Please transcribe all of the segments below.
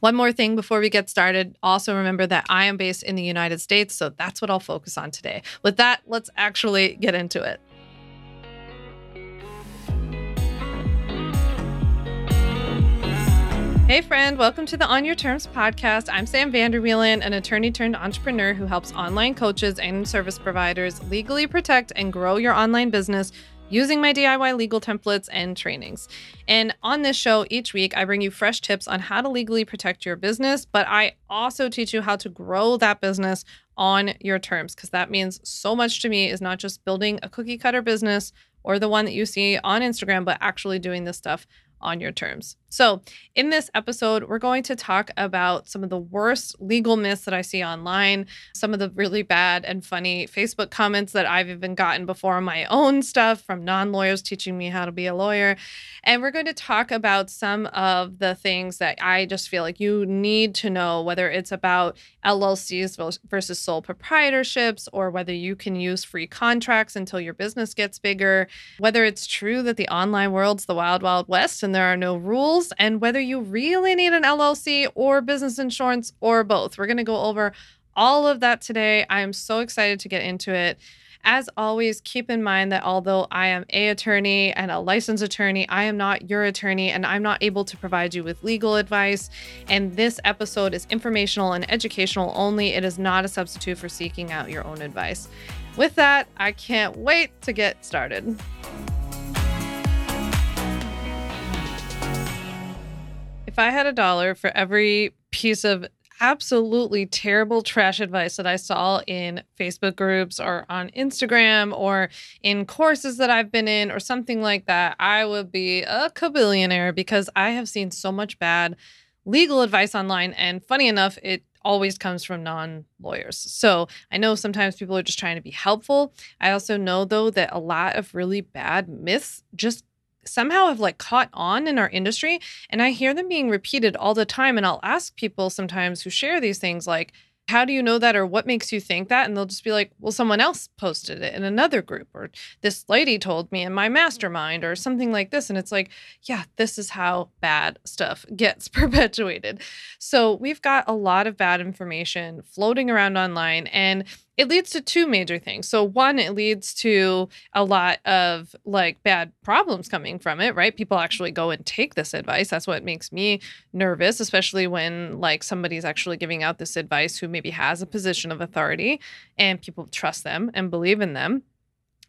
One more thing before we get started. Also, remember that I am based in the United States, so that's what I'll focus on today. With that, let's actually get into it. Hey, friend, welcome to the On Your Terms podcast. I'm Sam Vanderwielen, an attorney turned entrepreneur who helps online coaches and service providers legally protect and grow your online business using my DIY legal templates and trainings. And on this show, each week, I bring you fresh tips on how to legally protect your business, but I also teach you how to grow that business on your terms because that means so much to me is not just building a cookie cutter business or the one that you see on Instagram, but actually doing this stuff on your terms. So, in this episode, we're going to talk about some of the worst legal myths that I see online, some of the really bad and funny Facebook comments that I've even gotten before on my own stuff from non lawyers teaching me how to be a lawyer. And we're going to talk about some of the things that I just feel like you need to know, whether it's about LLCs versus sole proprietorships, or whether you can use free contracts until your business gets bigger, whether it's true that the online world's the wild, wild west and there are no rules and whether you really need an LLC or business insurance or both. We're going to go over all of that today. I am so excited to get into it. As always, keep in mind that although I am a attorney and a licensed attorney, I am not your attorney and I'm not able to provide you with legal advice. And this episode is informational and educational only. It is not a substitute for seeking out your own advice. With that, I can't wait to get started. If I had a dollar for every piece of absolutely terrible trash advice that I saw in Facebook groups or on Instagram or in courses that I've been in or something like that, I would be a kabillionaire because I have seen so much bad legal advice online. And funny enough, it always comes from non lawyers. So I know sometimes people are just trying to be helpful. I also know, though, that a lot of really bad myths just somehow have like caught on in our industry and i hear them being repeated all the time and i'll ask people sometimes who share these things like how do you know that? or what makes you think that? and they'll just be like well someone else posted it in another group or this lady told me in my mastermind or something like this and it's like yeah this is how bad stuff gets perpetuated. So we've got a lot of bad information floating around online and it leads to two major things. So one, it leads to a lot of like bad problems coming from it, right? People actually go and take this advice. That's what makes me nervous, especially when like somebody's actually giving out this advice who maybe has a position of authority and people trust them and believe in them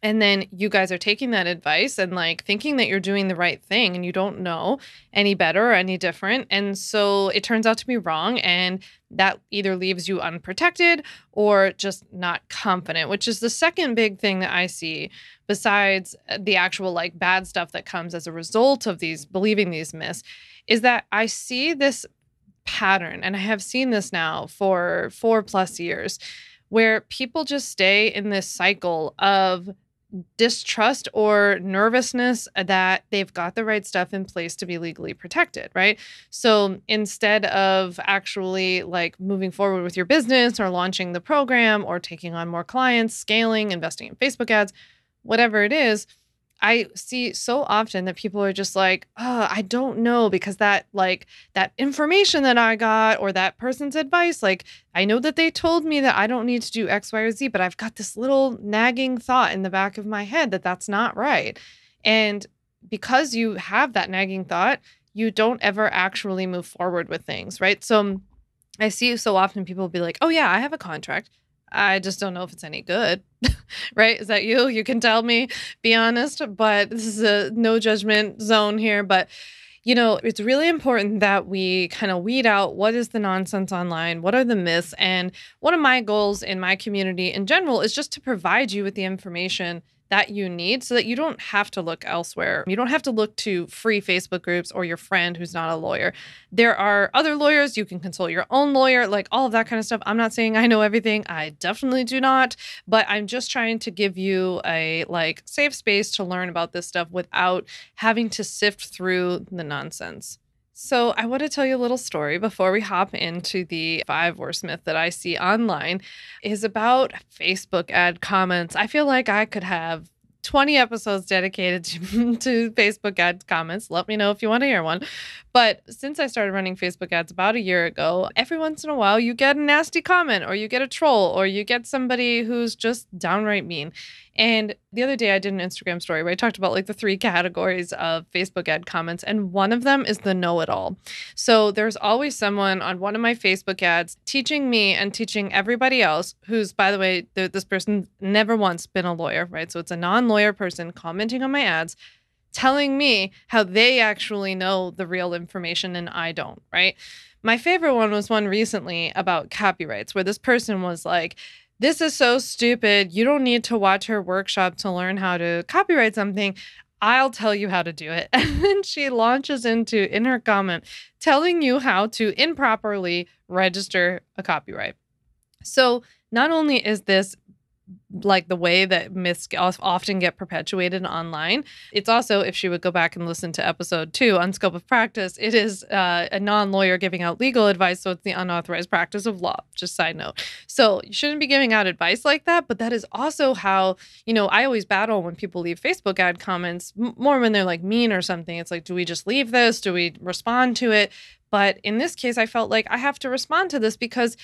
and then you guys are taking that advice and like thinking that you're doing the right thing and you don't know any better or any different. And so it turns out to be wrong and that either leaves you unprotected or just not confident which is the second big thing that i see besides uh, the actual like bad stuff that comes as a result of these believing these myths is that i see this pattern and i have seen this now for 4 plus years where people just stay in this cycle of distrust or nervousness that they've got the right stuff in place to be legally protected, right? So instead of actually like moving forward with your business or launching the program or taking on more clients, scaling, investing in Facebook ads, whatever it is, I see so often that people are just like, oh, I don't know because that like that information that I got or that person's advice, like I know that they told me that I don't need to do X, Y, or Z, but I've got this little nagging thought in the back of my head that that's not right. And because you have that nagging thought, you don't ever actually move forward with things, right? So I see so often people be like, oh, yeah, I have a contract. I just don't know if it's any good. right? Is that you? You can tell me, be honest, but this is a no judgment zone here. But, you know, it's really important that we kind of weed out what is the nonsense online, what are the myths. And one of my goals in my community in general is just to provide you with the information that you need so that you don't have to look elsewhere. You don't have to look to free Facebook groups or your friend who's not a lawyer. There are other lawyers. You can consult your own lawyer, like all of that kind of stuff. I'm not saying I know everything. I definitely do not, but I'm just trying to give you a like safe space to learn about this stuff without having to sift through the nonsense. So, I want to tell you a little story before we hop into the five worst myth that I see online is about Facebook ad comments. I feel like I could have 20 episodes dedicated to, to Facebook ad comments. Let me know if you want to hear one. But since I started running Facebook ads about a year ago, every once in a while you get a nasty comment or you get a troll or you get somebody who's just downright mean. And the other day I did an Instagram story where I talked about like the three categories of Facebook ad comments, and one of them is the know it all. So there's always someone on one of my Facebook ads teaching me and teaching everybody else, who's, by the way, this person never once been a lawyer, right? So it's a non lawyer person commenting on my ads telling me how they actually know the real information and I don't, right? My favorite one was one recently about copyrights where this person was like, this is so stupid. You don't need to watch her workshop to learn how to copyright something. I'll tell you how to do it. And then she launches into, in her comment, telling you how to improperly register a copyright. So, not only is this like the way that myths often get perpetuated online. It's also, if she would go back and listen to episode two on scope of practice, it is uh, a non lawyer giving out legal advice. So it's the unauthorized practice of law, just side note. So you shouldn't be giving out advice like that. But that is also how, you know, I always battle when people leave Facebook ad comments, more when they're like mean or something. It's like, do we just leave this? Do we respond to it? But in this case, I felt like I have to respond to this because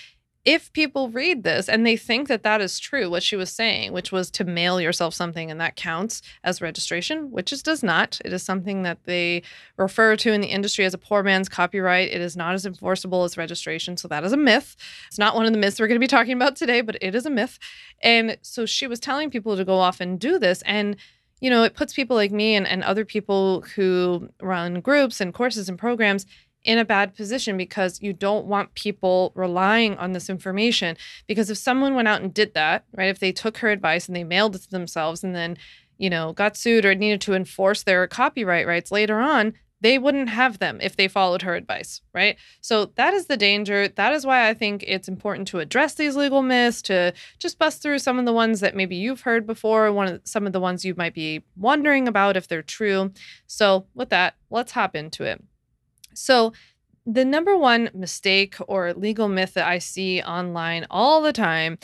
if people read this and they think that that is true, what she was saying, which was to mail yourself something and that counts as registration, which it does not. It is something that they refer to in the industry as a poor man's copyright. It is not as enforceable as registration. So that is a myth. It's not one of the myths we're going to be talking about today, but it is a myth. And so she was telling people to go off and do this. And you know, it puts people like me and, and other people who run groups and courses and programs in a bad position because you don't want people relying on this information. Because if someone went out and did that, right, if they took her advice and they mailed it to themselves and then, you know, got sued or needed to enforce their copyright rights later on, they wouldn't have them if they followed her advice, right? So that is the danger. That is why I think it's important to address these legal myths, to just bust through some of the ones that maybe you've heard before, one of some of the ones you might be wondering about if they're true. So with that, let's hop into it. So, the number one mistake or legal myth that I see online all the time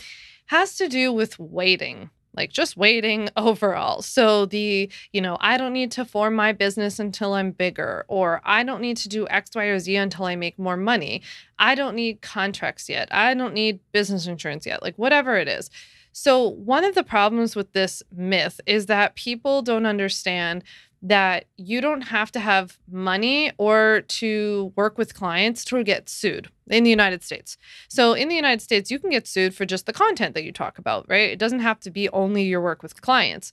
has to do with waiting like just waiting overall. So the, you know, I don't need to form my business until I'm bigger, or I don't need to do X, Y, or Z until I make more money. I don't need contracts yet. I don't need business insurance yet, like whatever it is. So, one of the problems with this myth is that people don't understand that you don't have to have money or to work with clients to get sued in the United States. So in the United States, you can get sued for just the content that you talk about, right? It doesn't have to be only your work with clients.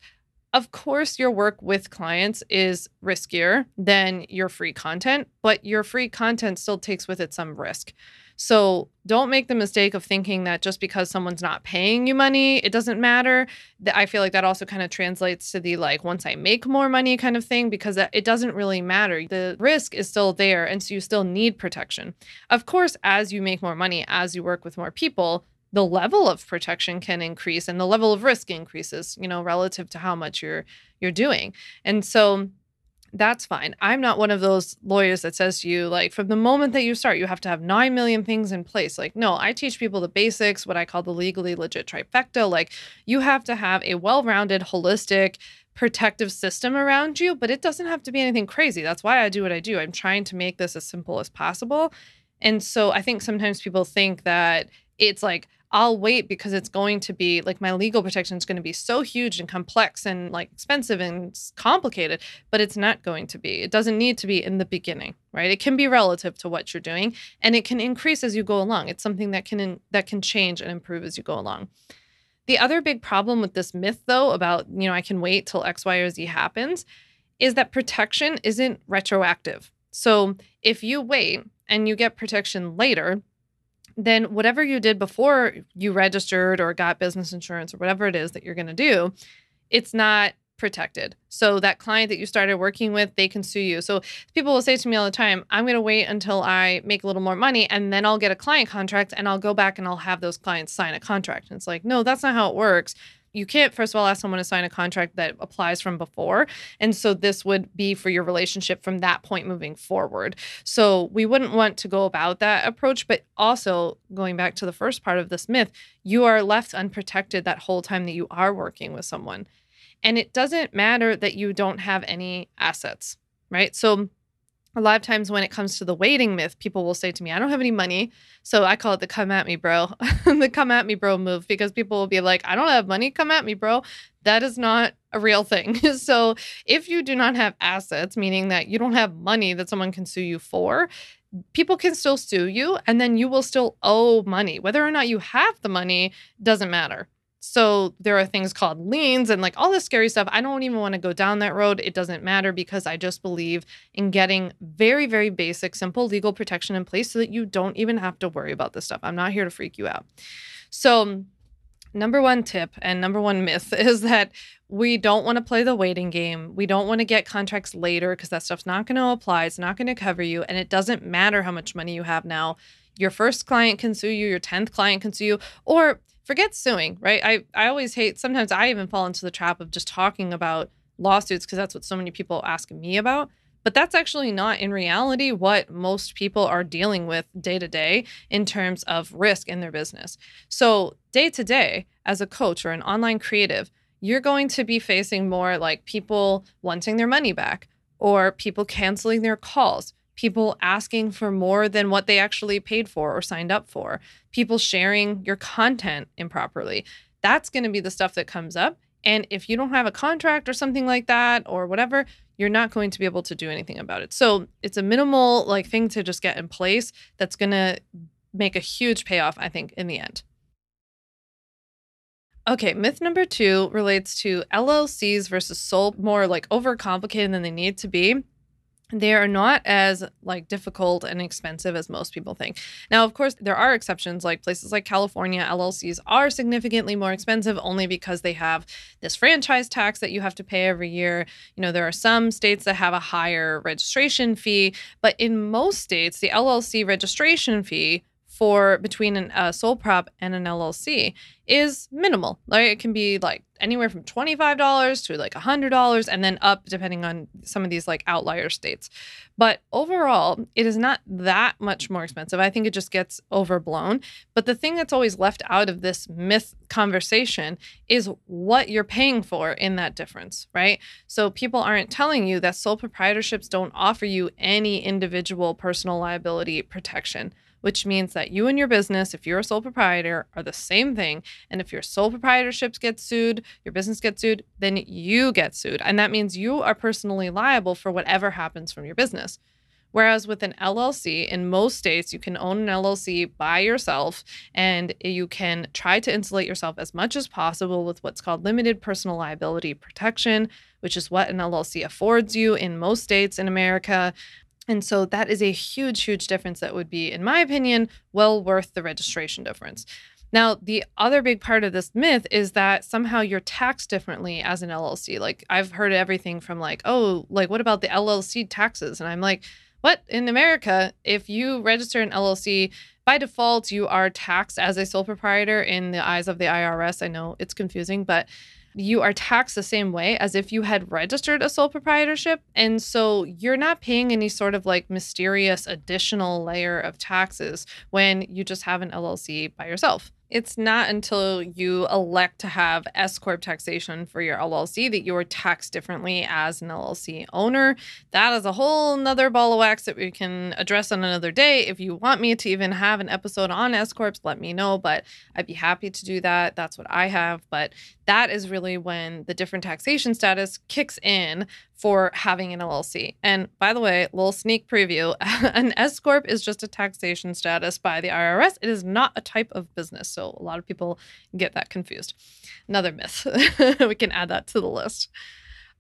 Of course, your work with clients is riskier than your free content, but your free content still takes with it some risk. So don't make the mistake of thinking that just because someone's not paying you money, it doesn't matter. I feel like that also kind of translates to the like once I make more money kind of thing because it doesn't really matter. The risk is still there and so you still need protection. Of course, as you make more money, as you work with more people, the level of protection can increase and the level of risk increases, you know, relative to how much you're you're doing. And so that's fine. I'm not one of those lawyers that says to you, like, from the moment that you start, you have to have 9 million things in place. Like, no, I teach people the basics, what I call the legally legit trifecta. Like, you have to have a well rounded, holistic, protective system around you, but it doesn't have to be anything crazy. That's why I do what I do. I'm trying to make this as simple as possible. And so I think sometimes people think that it's like, I'll wait because it's going to be like my legal protection is going to be so huge and complex and like expensive and complicated, but it's not going to be. It doesn't need to be in the beginning, right? It can be relative to what you're doing and it can increase as you go along. It's something that can in, that can change and improve as you go along. The other big problem with this myth though about, you know, I can wait till X, Y, or Z happens is that protection isn't retroactive. So if you wait and you get protection later, then whatever you did before you registered or got business insurance or whatever it is that you're going to do it's not protected. So that client that you started working with, they can sue you. So people will say to me all the time, I'm going to wait until I make a little more money and then I'll get a client contract and I'll go back and I'll have those clients sign a contract. And it's like, no, that's not how it works. You can't, first of all, ask someone to sign a contract that applies from before. And so this would be for your relationship from that point moving forward. So we wouldn't want to go about that approach. But also, going back to the first part of this myth, you are left unprotected that whole time that you are working with someone. And it doesn't matter that you don't have any assets, right? So a lot of times when it comes to the waiting myth, people will say to me, I don't have any money. So I call it the come at me, bro, the come at me, bro move, because people will be like, I don't have money, come at me, bro. That is not a real thing. so if you do not have assets, meaning that you don't have money that someone can sue you for, people can still sue you and then you will still owe money. Whether or not you have the money doesn't matter. So there are things called liens and like all this scary stuff. I don't even want to go down that road. It doesn't matter because I just believe in getting very, very basic, simple legal protection in place so that you don't even have to worry about this stuff. I'm not here to freak you out. So, number one tip and number one myth is that we don't want to play the waiting game. We don't want to get contracts later because that stuff's not going to apply. It's not going to cover you. And it doesn't matter how much money you have now. Your first client can sue you, your 10th client can sue you, or forget suing, right? I, I always hate, sometimes I even fall into the trap of just talking about lawsuits because that's what so many people ask me about. But that's actually not in reality what most people are dealing with day to day in terms of risk in their business. So, day to day, as a coach or an online creative, you're going to be facing more like people wanting their money back or people canceling their calls people asking for more than what they actually paid for or signed up for, people sharing your content improperly. That's going to be the stuff that comes up. And if you don't have a contract or something like that or whatever, you're not going to be able to do anything about it. So it's a minimal like thing to just get in place that's going to make a huge payoff, I think, in the end. Okay, myth number two relates to LLCs versus sole, more like overcomplicated than they need to be they are not as like difficult and expensive as most people think. Now, of course, there are exceptions like places like California, LLCs are significantly more expensive only because they have this franchise tax that you have to pay every year. You know, there are some states that have a higher registration fee, but in most states, the LLC registration fee for between an, a sole prop and an LLC is minimal. Like it can be like anywhere from $25 to like $100 and then up depending on some of these like outlier states. But overall, it is not that much more expensive. I think it just gets overblown. But the thing that's always left out of this myth conversation is what you're paying for in that difference, right? So people aren't telling you that sole proprietorships don't offer you any individual personal liability protection which means that you and your business, if you're a sole proprietor, are the same thing. And if your sole proprietorships get sued, your business gets sued, then you get sued. And that means you are personally liable for whatever happens from your business. Whereas with an LLC, in most states, you can own an LLC by yourself and you can try to insulate yourself as much as possible with what's called limited personal liability protection, which is what an LLC affords you in most states in America. And so that is a huge, huge difference that would be, in my opinion, well worth the registration difference. Now, the other big part of this myth is that somehow you're taxed differently as an LLC. Like, I've heard everything from, like, oh, like, what about the LLC taxes? And I'm like, what? In America, if you register an LLC, by default, you are taxed as a sole proprietor in the eyes of the IRS. I know it's confusing, but you are taxed the same way as if you had registered a sole proprietorship. And so you're not paying any sort of like mysterious additional layer of taxes when you just have an LLC by yourself. It's not until you elect to have S corp taxation for your LLC that you are taxed differently as an LLC owner. That is a whole nother ball of wax that we can address on another day. If you want me to even have an episode on S corps, let me know. But I'd be happy to do that. That's what I have. But that is really when the different taxation status kicks in for having an LLC. And by the way, little sneak preview an S Corp is just a taxation status by the IRS. It is not a type of business. So a lot of people get that confused. Another myth. we can add that to the list.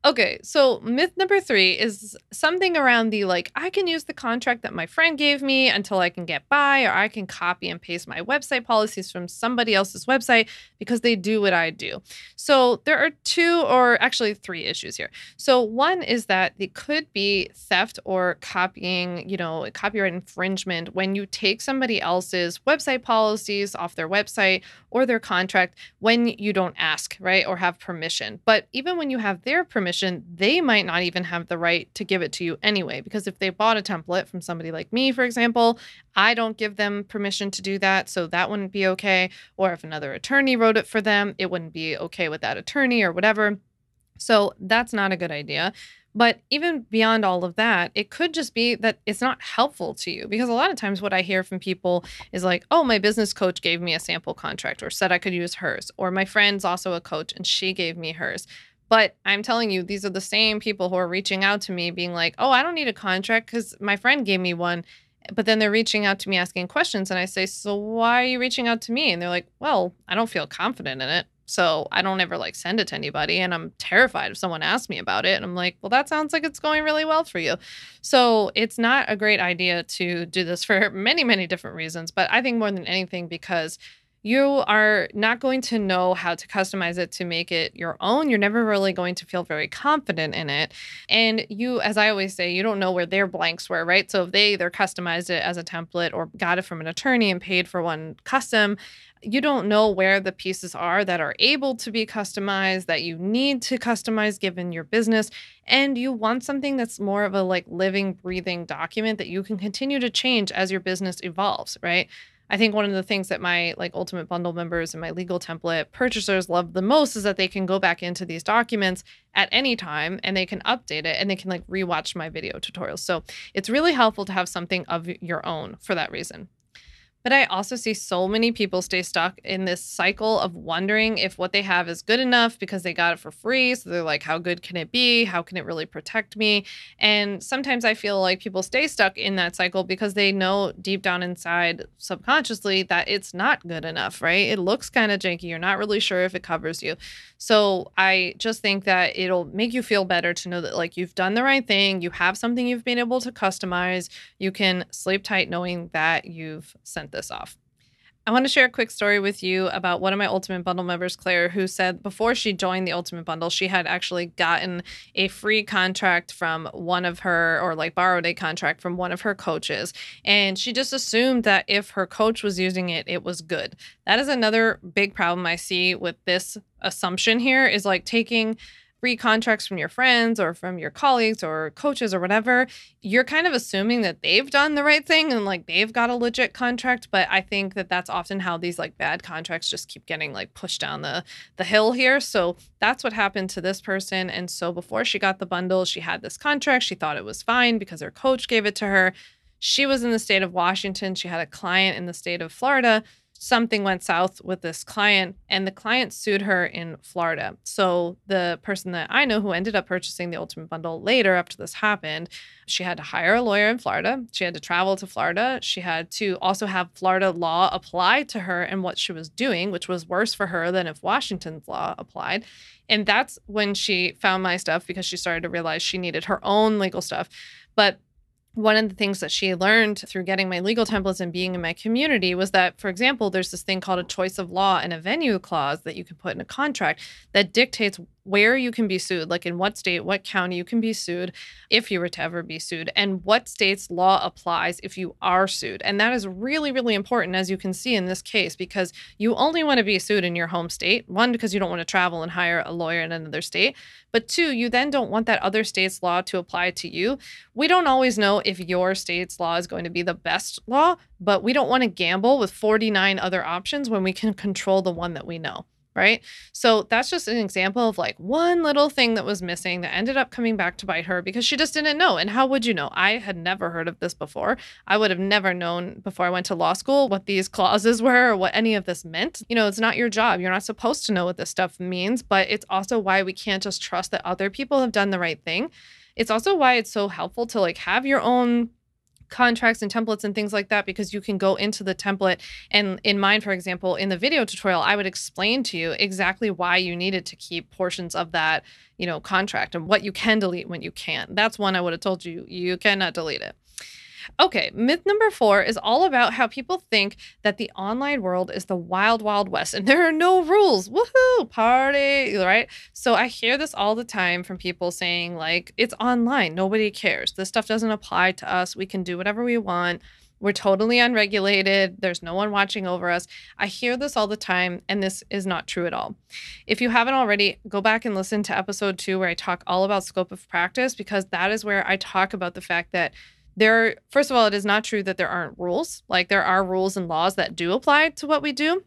Okay, so myth number three is something around the like, I can use the contract that my friend gave me until I can get by, or I can copy and paste my website policies from somebody else's website because they do what I do. So there are two, or actually three issues here. So one is that it could be theft or copying, you know, copyright infringement when you take somebody else's website policies off their website or their contract when you don't ask, right, or have permission. But even when you have their permission, permission, they might not even have the right to give it to you anyway. Because if they bought a template from somebody like me, for example, I don't give them permission to do that. So that wouldn't be okay. Or if another attorney wrote it for them, it wouldn't be okay with that attorney or whatever. So that's not a good idea. But even beyond all of that, it could just be that it's not helpful to you because a lot of times what I hear from people is like, oh, my business coach gave me a sample contract or said I could use hers, or my friend's also a coach and she gave me hers. But I'm telling you, these are the same people who are reaching out to me being like, oh, I don't need a contract because my friend gave me one. But then they're reaching out to me asking questions. And I say, so why are you reaching out to me? And they're like, well, I don't feel confident in it. So I don't ever like send it to anybody. And I'm terrified if someone asks me about it. And I'm like, well, that sounds like it's going really well for you. So it's not a great idea to do this for many, many different reasons. But I think more than anything, because you are not going to know how to customize it to make it your own. You're never really going to feel very confident in it. And you, as I always say, you don't know where their blanks were, right? So if they either customized it as a template or got it from an attorney and paid for one custom, you don't know where the pieces are that are able to be customized, that you need to customize given your business. And you want something that's more of a like living, breathing document that you can continue to change as your business evolves, right? I think one of the things that my like ultimate bundle members and my legal template purchasers love the most is that they can go back into these documents at any time and they can update it and they can like rewatch my video tutorials. So it's really helpful to have something of your own for that reason. But I also see so many people stay stuck in this cycle of wondering if what they have is good enough because they got it for free. So they're like, how good can it be? How can it really protect me? And sometimes I feel like people stay stuck in that cycle because they know deep down inside subconsciously that it's not good enough, right? It looks kind of janky. You're not really sure if it covers you. So I just think that it'll make you feel better to know that like you've done the right thing. You have something you've been able to customize. You can sleep tight knowing that you've sent this off. I want to share a quick story with you about one of my Ultimate Bundle members, Claire, who said before she joined the Ultimate Bundle, she had actually gotten a free contract from one of her, or like borrowed a contract from one of her coaches. And she just assumed that if her coach was using it, it was good. That is another big problem I see with this assumption here is like taking free contracts from your friends or from your colleagues or coaches or whatever, you're kind of assuming that they've done the right thing and like they've got a legit contract. But I think that that's often how these like bad contracts just keep getting like pushed down the the hill here. So that's what happened to this person. And so before she got the bundle, she had this contract. She thought it was fine because her coach gave it to her. She was in the state of Washington. She had a client in the state of Florida something went south with this client and the client sued her in Florida. So the person that I know who ended up purchasing the ultimate bundle later after this happened, she had to hire a lawyer in Florida. She had to travel to Florida. She had to also have Florida law apply to her and what she was doing, which was worse for her than if Washington's law applied. And that's when she found my stuff because she started to realize she needed her own legal stuff. But one of the things that she learned through getting my legal templates and being in my community was that, for example, there's this thing called a choice of law and a venue clause that you can put in a contract that dictates where you can be sued, like in what state, what county you can be sued if you were to ever be sued, and what state's law applies if you are sued. And that is really, really important, as you can see in this case, because you only want to be sued in your home state. One, because you don't want to travel and hire a lawyer in another state. But two, you then don't want that other state's law to apply to you. We don't always know if your state's law is going to be the best law, but we don't want to gamble with 49 other options when we can control the one that we know right? So that's just an example of like one little thing that was missing that ended up coming back to bite her because she just didn't know. And how would you know? I had never heard of this before. I would have never known before I went to law school what these clauses were or what any of this meant. You know, it's not your job. You're not supposed to know what this stuff means, but it's also why we can't just trust that other people have done the right thing. It's also why it's so helpful to like have your own contracts and templates and things like that because you can go into the template. And in mine for example in the video tutorial I would explain to you exactly why you needed to keep portions of that you know contract and what you can delete when you can that's one I would have told you you cannot delete it Okay, myth number four is all about how people think that the online world is the wild, wild west and there are no rules. Woohoo, party, right? So I hear this all the time from people saying, like, it's online, nobody cares. This stuff doesn't apply to us. We can do whatever we want. We're totally unregulated. There's no one watching over us. I hear this all the time, and this is not true at all. If you haven't already, go back and listen to episode two where I talk all about scope of practice because that is where I talk about the fact that there first of all it is not true that there aren't rules. Like there are rules and laws that do apply to what we do.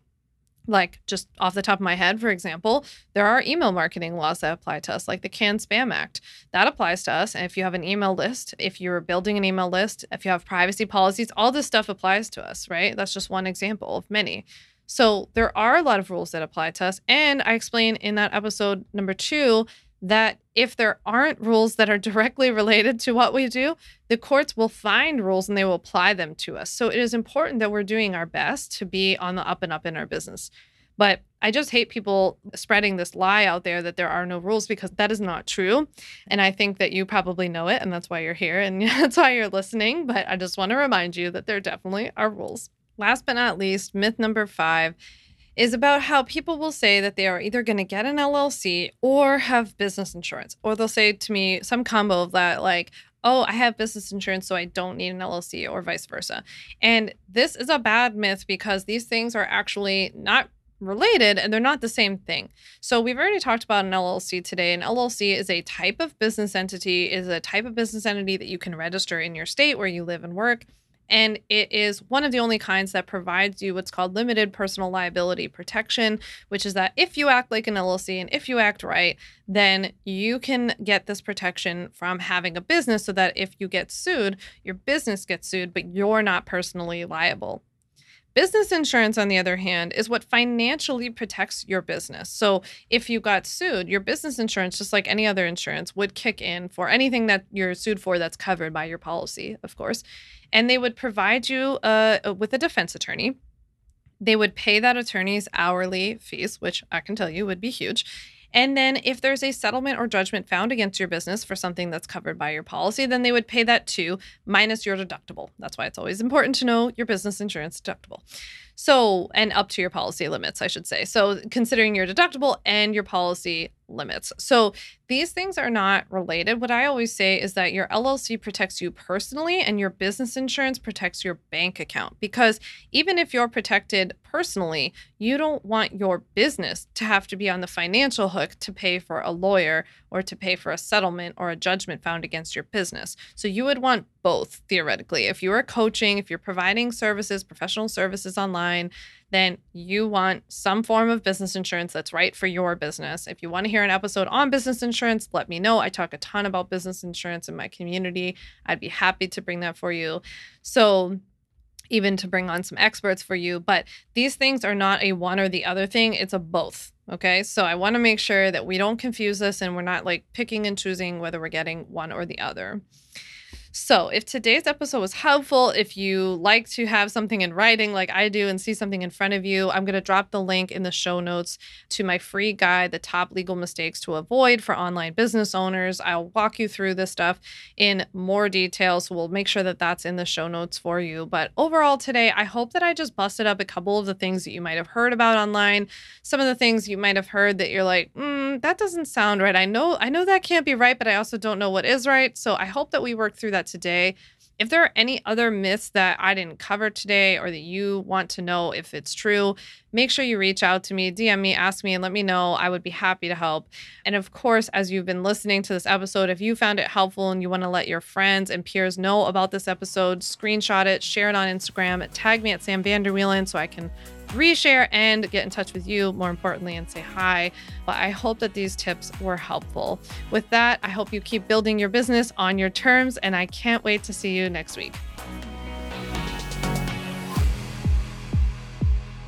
Like just off the top of my head for example there are email marketing laws that apply to us like the CAN-SPAM act. That applies to us. And if you have an email list if you're building an email list if you have privacy policies all this stuff applies to us right? That's just one example of many. So there are a lot of rules that apply to us. And i explain in that episode number two that if there aren't rules that are directly related to what we do, the courts will find rules and they will apply them to us. So it is important that we're doing our best to be on the up and up in our business. But I just hate people spreading this lie out there that there are no rules because that is not true. And I think that you probably know it, and that's why you're here and that's why you're listening. But I just want to remind you that there definitely are rules. Last but not least, myth number five is about how people will say that they are either going to get an LLC or have business insurance. Or they'll say to me some combo of that, like, oh, I have business insurance, so I don't need an LLC, or vice versa. And this is a bad myth because these things are actually not related and they're not the same thing. So we've already talked about an LLC today. An LLC is a type of business entity, is a type of business entity that you can register in your state where you live and work. And it is one of the only kinds that provides you what's called limited personal liability protection, which is that if you act like an LLC and if you act right, then you can get this protection from having a business so that if you get sued, your business gets sued, but you're not personally liable. Business insurance, on the other hand, is what financially protects your business. So if you got sued, your business insurance, just like any other insurance, would kick in for anything that you're sued for that's covered by your policy, of course. And they would provide you uh, with a defense attorney. They would pay that attorney's hourly fees, which I can tell you would be huge. And then if there's a settlement or judgment found against your business for something that's covered by your policy, then they would pay that too, minus your deductible. That's why it's always important to know your business insurance deductible. So, and up to your policy limits, I should say. So, considering your deductible and your policy limits. So, these things are not related. What I always say is that your LLC protects you personally and your business insurance protects your bank account. Because even if you're protected personally, you don't want your business to have to be on the financial hook to pay for a lawyer or to pay for a settlement or a judgment found against your business. So, you would want both theoretically. If you are coaching, if you're providing services, professional services online, then you want some form of business insurance that's right for your business. If you want to hear an episode on business insurance, let me know. I talk a ton about business insurance in my community. I'd be happy to bring that for you. So, even to bring on some experts for you, but these things are not a one or the other thing, it's a both. Okay, so I want to make sure that we don't confuse this and we're not like picking and choosing whether we're getting one or the other. So, if today's episode was helpful, if you like to have something in writing like I do and see something in front of you, I'm going to drop the link in the show notes to my free guide, The Top Legal Mistakes to Avoid for Online Business Owners. I'll walk you through this stuff in more detail. So, we'll make sure that that's in the show notes for you. But overall, today, I hope that I just busted up a couple of the things that you might have heard about online. Some of the things you might have heard that you're like, mm, that doesn't sound right. I know, I know that can't be right, but I also don't know what is right. So, I hope that we work through that that today. If there are any other myths that I didn't cover today or that you want to know if it's true, make sure you reach out to me, DM me, ask me, and let me know. I would be happy to help. And of course, as you've been listening to this episode, if you found it helpful and you want to let your friends and peers know about this episode, screenshot it, share it on Instagram, tag me at Sam Vanderwielen so I can reshare and get in touch with you, more importantly, and say hi. But I hope that these tips were helpful. With that, I hope you keep building your business on your terms, and I can't wait to see you next week.